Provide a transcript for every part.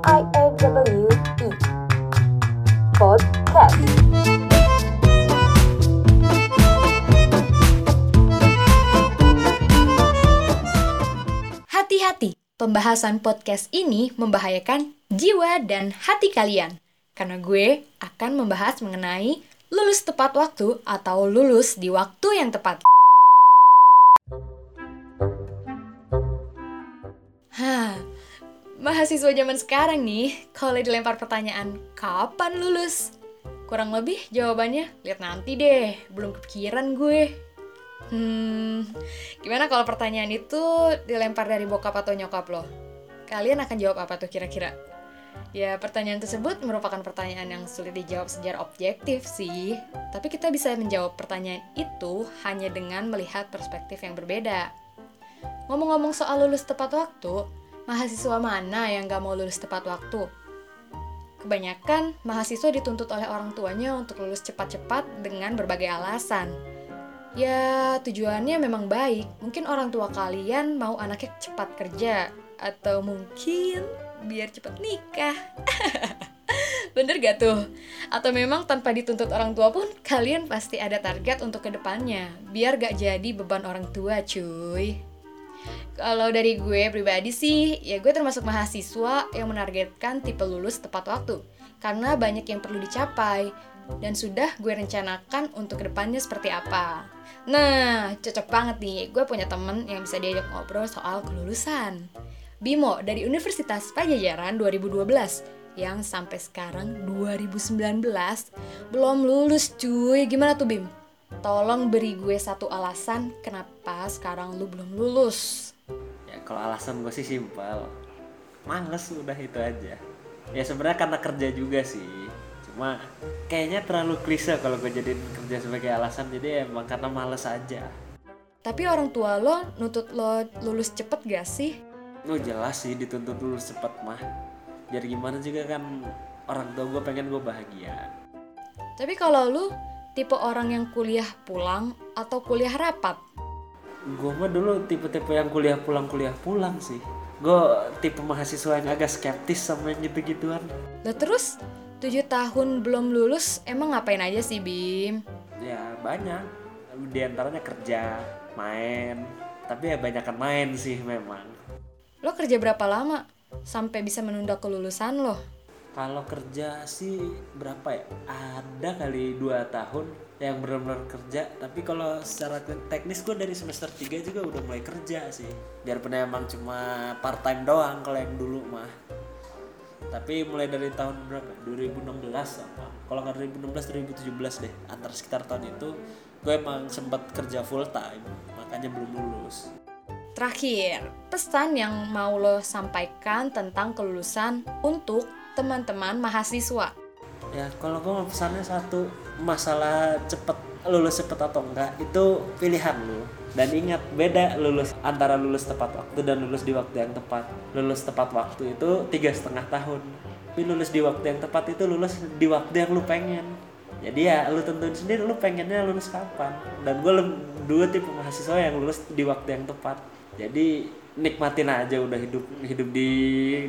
I A W E Podcast. Hati-hati, pembahasan podcast ini membahayakan jiwa dan hati kalian. Karena gue akan membahas mengenai lulus tepat waktu atau lulus di waktu yang tepat. Hah, mahasiswa zaman sekarang nih, kalau dilempar pertanyaan, kapan lulus? Kurang lebih jawabannya, lihat nanti deh, belum kepikiran gue. Hmm, gimana kalau pertanyaan itu dilempar dari bokap atau nyokap lo? Kalian akan jawab apa tuh kira-kira? Ya, pertanyaan tersebut merupakan pertanyaan yang sulit dijawab secara objektif sih. Tapi kita bisa menjawab pertanyaan itu hanya dengan melihat perspektif yang berbeda. Ngomong-ngomong soal lulus tepat waktu, mahasiswa mana yang gak mau lulus tepat waktu? Kebanyakan mahasiswa dituntut oleh orang tuanya untuk lulus cepat-cepat dengan berbagai alasan. Ya, tujuannya memang baik. Mungkin orang tua kalian mau anaknya cepat kerja, atau mungkin biar cepat nikah. Bener gak tuh? Atau memang tanpa dituntut orang tua pun, kalian pasti ada target untuk ke depannya, biar gak jadi beban orang tua, cuy. Kalau dari gue pribadi sih, ya gue termasuk mahasiswa yang menargetkan tipe lulus tepat waktu. Karena banyak yang perlu dicapai, dan sudah gue rencanakan untuk ke depannya seperti apa. Nah, cocok banget nih, gue punya temen yang bisa diajak ngobrol soal kelulusan. Bimo dari Universitas Pajajaran 2012 yang sampai sekarang 2019 belum lulus cuy. Gimana tuh Bim? Tolong beri gue satu alasan kenapa sekarang lu belum lulus. Ya kalau alasan gue sih simpel. Males udah itu aja. Ya sebenarnya karena kerja juga sih cuma kayaknya terlalu klise kalau gue jadi kerja sebagai alasan jadi emang karena males aja tapi orang tua lo nutut lo lulus cepet gak sih? Oh jelas sih dituntut lulus cepet mah Jadi gimana juga kan orang tua gue pengen gue bahagia Tapi kalau lu tipe orang yang kuliah pulang atau kuliah rapat? Gue mah dulu tipe-tipe yang kuliah pulang kuliah pulang sih Gue tipe mahasiswa yang agak skeptis sama yang gitu-gituan Lah terus tujuh tahun belum lulus emang ngapain aja sih Bim? Ya banyak Di antaranya kerja, main Tapi ya banyak main sih memang Lo kerja berapa lama? Sampai bisa menunda kelulusan lo? Kalau kerja sih berapa ya? Ada kali dua tahun yang benar-benar kerja. Tapi kalau secara teknis gue dari semester 3 juga udah mulai kerja sih. Biarpun emang cuma part time doang kalau yang dulu mah. Tapi mulai dari tahun berapa? 2016 apa? Kalau nggak 2016 2017 deh. Antar sekitar tahun itu gue emang sempat kerja full time makanya belum lulus. Terakhir pesan yang mau lo sampaikan tentang kelulusan untuk teman-teman mahasiswa? Ya kalau gue pesannya satu masalah cepet lulus cepet atau enggak itu pilihan lo dan ingat beda lulus antara lulus tepat waktu dan lulus di waktu yang tepat. Lulus tepat waktu itu tiga setengah tahun. Tapi lulus di waktu yang tepat itu lulus di waktu yang lu pengen. Jadi ya lu tentuin sendiri lu pengennya lulus kapan. Dan gue dua tipe mahasiswa yang lulus di waktu yang tepat. Jadi nikmatin aja udah hidup hidup di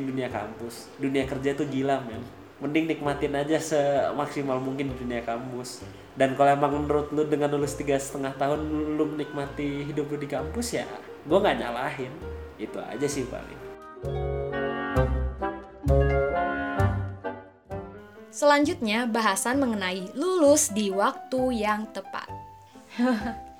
dunia kampus. Dunia kerja tuh gila men. Mending nikmatin aja semaksimal mungkin di dunia kampus. Dan kalau emang menurut lu dengan lulus tiga setengah tahun lu menikmati hidup lu di kampus ya gue nggak nyalahin. Itu aja sih paling. Selanjutnya, bahasan mengenai lulus di waktu yang tepat.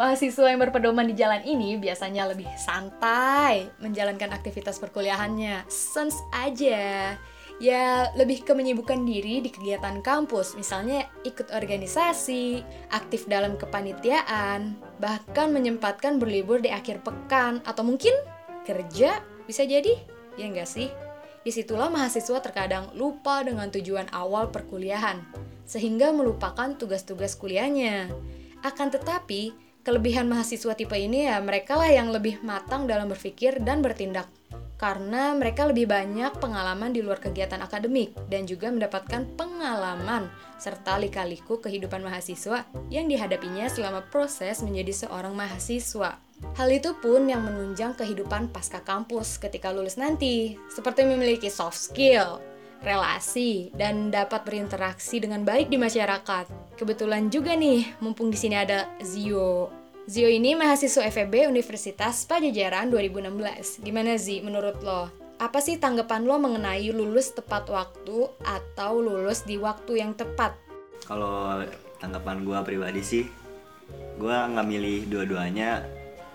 Mahasiswa yang berpedoman di jalan ini biasanya lebih santai menjalankan aktivitas perkuliahannya. Sens aja ya lebih ke menyibukkan diri di kegiatan kampus, misalnya ikut organisasi, aktif dalam kepanitiaan, bahkan menyempatkan berlibur di akhir pekan, atau mungkin kerja, bisa jadi, ya enggak sih? Di situlah mahasiswa terkadang lupa dengan tujuan awal perkuliahan, sehingga melupakan tugas-tugas kuliahnya. Akan tetapi, kelebihan mahasiswa tipe ini ya mereka lah yang lebih matang dalam berpikir dan bertindak karena mereka lebih banyak pengalaman di luar kegiatan akademik dan juga mendapatkan pengalaman serta lika-liku kehidupan mahasiswa yang dihadapinya selama proses menjadi seorang mahasiswa. Hal itu pun yang menunjang kehidupan pasca kampus ketika lulus nanti, seperti memiliki soft skill, relasi, dan dapat berinteraksi dengan baik di masyarakat. Kebetulan juga nih, mumpung di sini ada Zio. Zio ini mahasiswa FEB Universitas Pajajaran 2016. Gimana Zi menurut lo? Apa sih tanggapan lo mengenai lulus tepat waktu atau lulus di waktu yang tepat? Kalau tanggapan gue pribadi sih, gue nggak milih dua-duanya,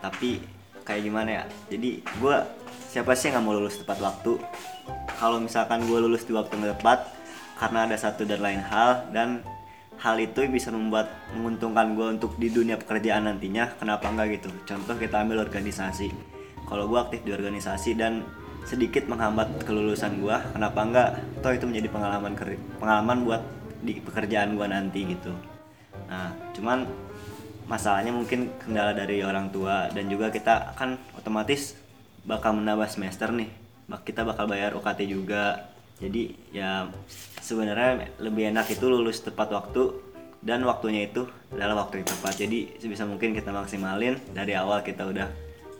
tapi kayak gimana ya? Jadi gue siapa sih yang nggak mau lulus tepat waktu? Kalau misalkan gue lulus di waktu yang tepat, karena ada satu dan lain hal dan hal itu bisa membuat menguntungkan gue untuk di dunia pekerjaan nantinya kenapa enggak gitu? Contoh kita ambil organisasi. Kalau gue aktif di organisasi dan sedikit menghambat kelulusan gue kenapa enggak toh itu menjadi pengalaman pengalaman buat di pekerjaan gue nanti gitu. Nah cuman masalahnya mungkin kendala dari orang tua dan juga kita kan otomatis bakal menambah semester nih. Kita bakal bayar UKT juga. Jadi ya sebenarnya lebih enak itu lulus tepat waktu dan waktunya itu adalah waktu yang tepat. Jadi sebisa mungkin kita maksimalin. Dari awal kita udah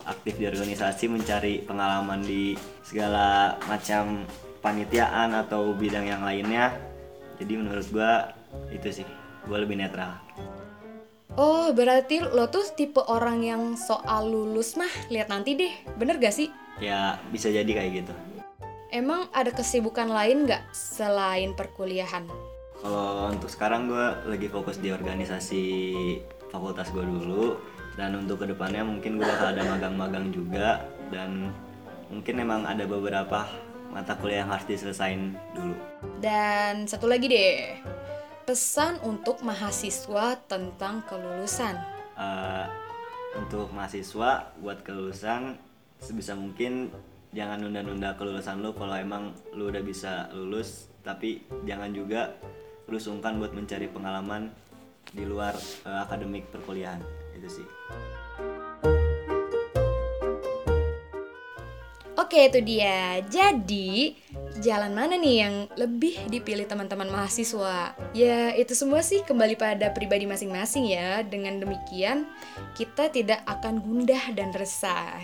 aktif di organisasi mencari pengalaman di segala macam panitiaan atau bidang yang lainnya. Jadi menurut gua itu sih. Gua lebih netral Oh, berarti lo tuh tipe orang yang soal lulus mah lihat nanti deh. Bener gak sih? Ya, bisa jadi kayak gitu. Emang ada kesibukan lain nggak selain perkuliahan? Kalau untuk sekarang gue lagi fokus di organisasi fakultas gue dulu dan untuk ke depannya mungkin gue bakal ada magang-magang juga dan mungkin emang ada beberapa mata kuliah yang harus diselesain dulu. Dan satu lagi deh, pesan untuk mahasiswa tentang kelulusan. Uh, untuk mahasiswa buat kelulusan sebisa mungkin jangan nunda-nunda kelulusan lu kalau emang lu udah bisa lulus tapi jangan juga lu sungkan buat mencari pengalaman di luar uh, akademik perkuliahan itu sih Oke itu dia Jadi jalan mana nih yang lebih dipilih teman-teman mahasiswa? Ya itu semua sih kembali pada pribadi masing-masing ya Dengan demikian kita tidak akan gundah dan resah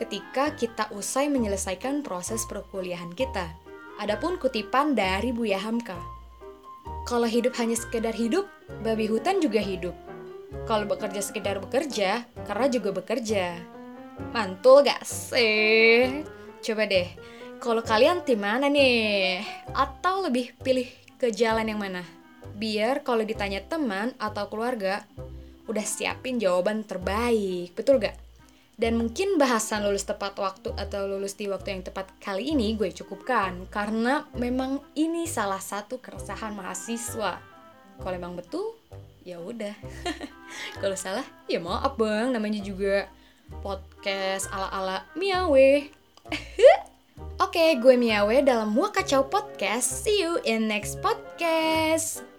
ketika kita usai menyelesaikan proses perkuliahan kita. Adapun kutipan dari Buya Hamka. Kalau hidup hanya sekedar hidup, babi hutan juga hidup. Kalau bekerja sekedar bekerja, karena juga bekerja. Mantul gak sih? Coba deh, kalau kalian tim mana nih? Atau lebih pilih ke jalan yang mana? Biar kalau ditanya teman atau keluarga, udah siapin jawaban terbaik, betul gak? Dan mungkin bahasan lulus tepat waktu atau lulus di waktu yang tepat kali ini gue cukupkan karena memang ini salah satu keresahan mahasiswa. Kalau emang betul, ya udah. Kalau salah, ya maaf bang, namanya juga podcast ala-ala Miawe. Oke, okay, gue Miawe dalam Wakacau Podcast. See you in next podcast.